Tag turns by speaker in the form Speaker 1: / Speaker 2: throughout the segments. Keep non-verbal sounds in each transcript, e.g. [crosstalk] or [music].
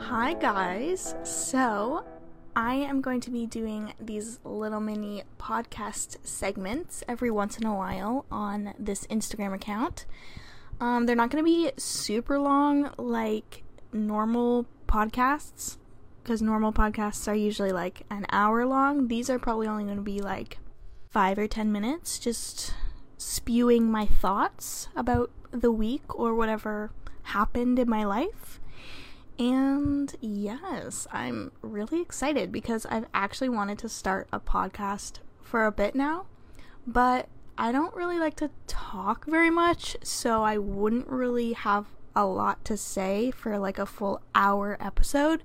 Speaker 1: Hi, guys. So, I am going to be doing these little mini podcast segments every once in a while on this Instagram account. Um, they're not going to be super long like normal podcasts because normal podcasts are usually like an hour long. These are probably only going to be like five or ten minutes, just spewing my thoughts about the week or whatever happened in my life. And yes, I'm really excited because I've actually wanted to start a podcast for a bit now, but I don't really like to talk very much, so I wouldn't really have a lot to say for like a full hour episode.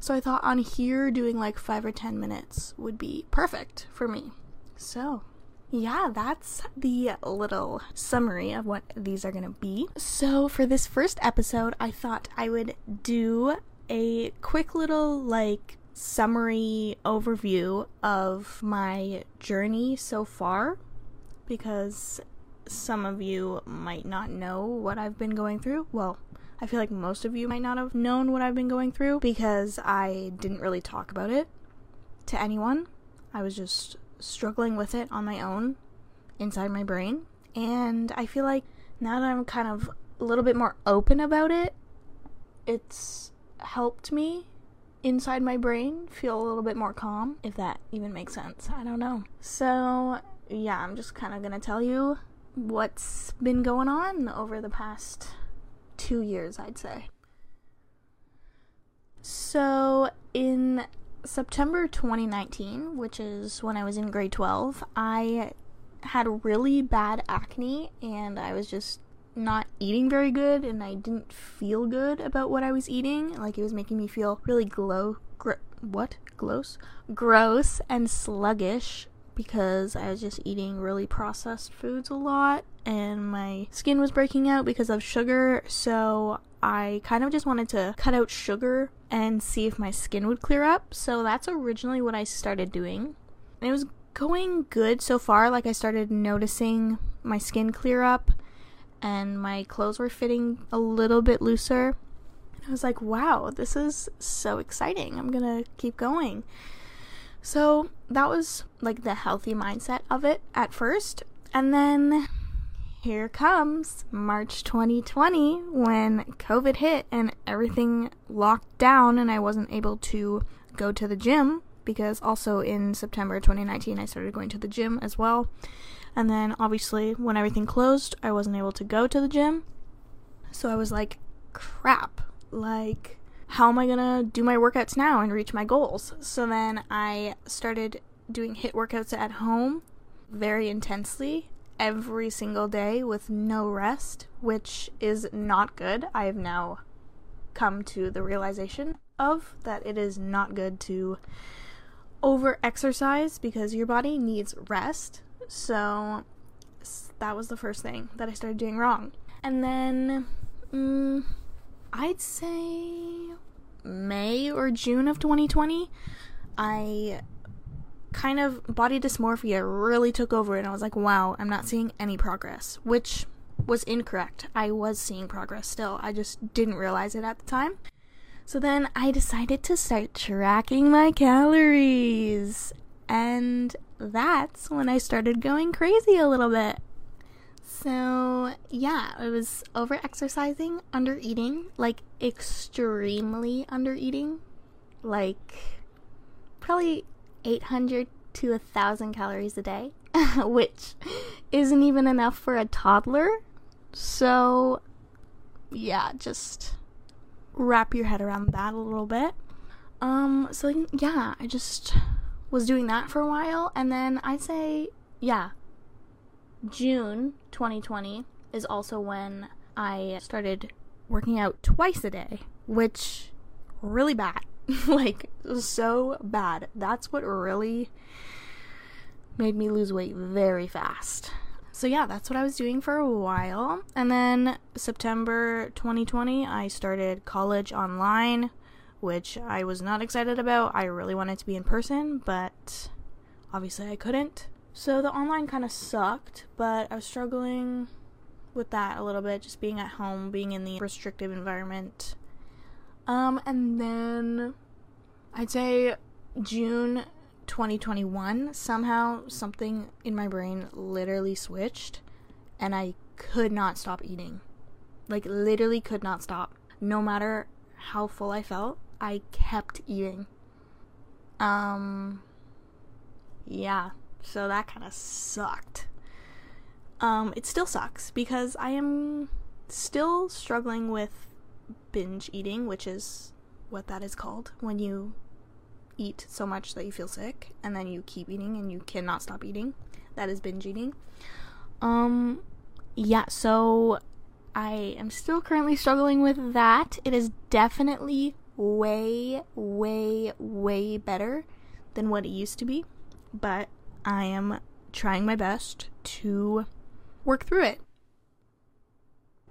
Speaker 1: So I thought on here doing like 5 or 10 minutes would be perfect for me. So, yeah, that's the little summary of what these are going to be. So, for this first episode, I thought I would do a quick little, like, summary overview of my journey so far because some of you might not know what I've been going through. Well, I feel like most of you might not have known what I've been going through because I didn't really talk about it to anyone. I was just struggling with it on my own inside my brain. And I feel like now that I'm kind of a little bit more open about it, it's helped me inside my brain feel a little bit more calm, if that even makes sense. I don't know. So, yeah, I'm just kind of going to tell you what's been going on over the past two years, I'd say. So, September 2019, which is when I was in grade 12, I had really bad acne and I was just not eating very good and I didn't feel good about what I was eating. Like it was making me feel really glow gr- what? Gross? Gross and sluggish because I was just eating really processed foods a lot and my skin was breaking out because of sugar. So I kind of just wanted to cut out sugar and see if my skin would clear up. So that's originally what I started doing. And it was going good so far. Like I started noticing my skin clear up and my clothes were fitting a little bit looser. I was like, wow, this is so exciting. I'm gonna keep going. So that was like the healthy mindset of it at first. And then here comes March 2020 when COVID hit and everything locked down and I wasn't able to go to the gym because also in September 2019 I started going to the gym as well. And then obviously when everything closed, I wasn't able to go to the gym. So I was like, crap. Like how am I to do my workouts now and reach my goals? So then I started doing HIIT workouts at home very intensely every single day with no rest, which is not good. I have now come to the realization of that it is not good to over exercise because your body needs rest. So that was the first thing that I started doing wrong. And then mm, I'd say May or June of 2020, I kind of body dysmorphia really took over and I was like, wow, I'm not seeing any progress, which was incorrect. I was seeing progress still. I just didn't realize it at the time. So then I decided to start tracking my calories. And that's when I started going crazy a little bit. So, yeah, I was over exercising, under eating, like extremely under eating. Like, probably 800 to 1,000 calories a day, [laughs] which isn't even enough for a toddler. So, yeah, just wrap your head around that a little bit. Um, so yeah, I just was doing that for a while, and then I'd say, yeah, June 2020 is also when I started working out twice a day, which really bad. [laughs] like so bad. That's what really made me lose weight very fast. So yeah, that's what I was doing for a while. And then September 2020, I started college online, which I was not excited about. I really wanted to be in person, but obviously I couldn't. So the online kind of sucked, but I was struggling with that a little bit, just being at home, being in the restrictive environment Um, and then I'd say June 2021, somehow something in my brain literally switched and I could not stop eating. Like, literally could not stop. No matter how full I felt, I kept eating. Um, yeah, so that kind of sucked. Um, it still sucks because I am still struggling with binge eating, which is what that is called when you eat so much that you feel sick and then you keep eating and you cannot stop eating. That is binge eating. Um yeah, so I am still currently struggling with that. It is definitely way way way better than what it used to be, but I am trying my best to work through it.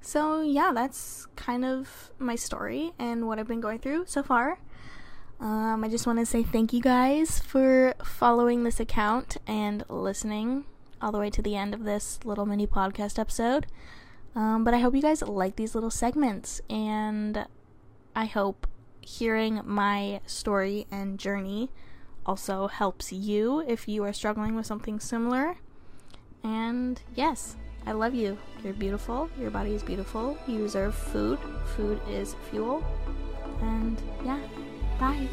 Speaker 1: So, yeah, that's kind of my story and what I've been going through so far. Um, I just want to say thank you guys for following this account and listening all the way to the end of this little mini podcast episode. Um, but I hope you guys like these little segments, and I hope hearing my story and journey also helps you if you are struggling with something similar. And yes, I love you. You're beautiful. Your body is beautiful. You deserve food. Food is fuel. And yeah, Bye.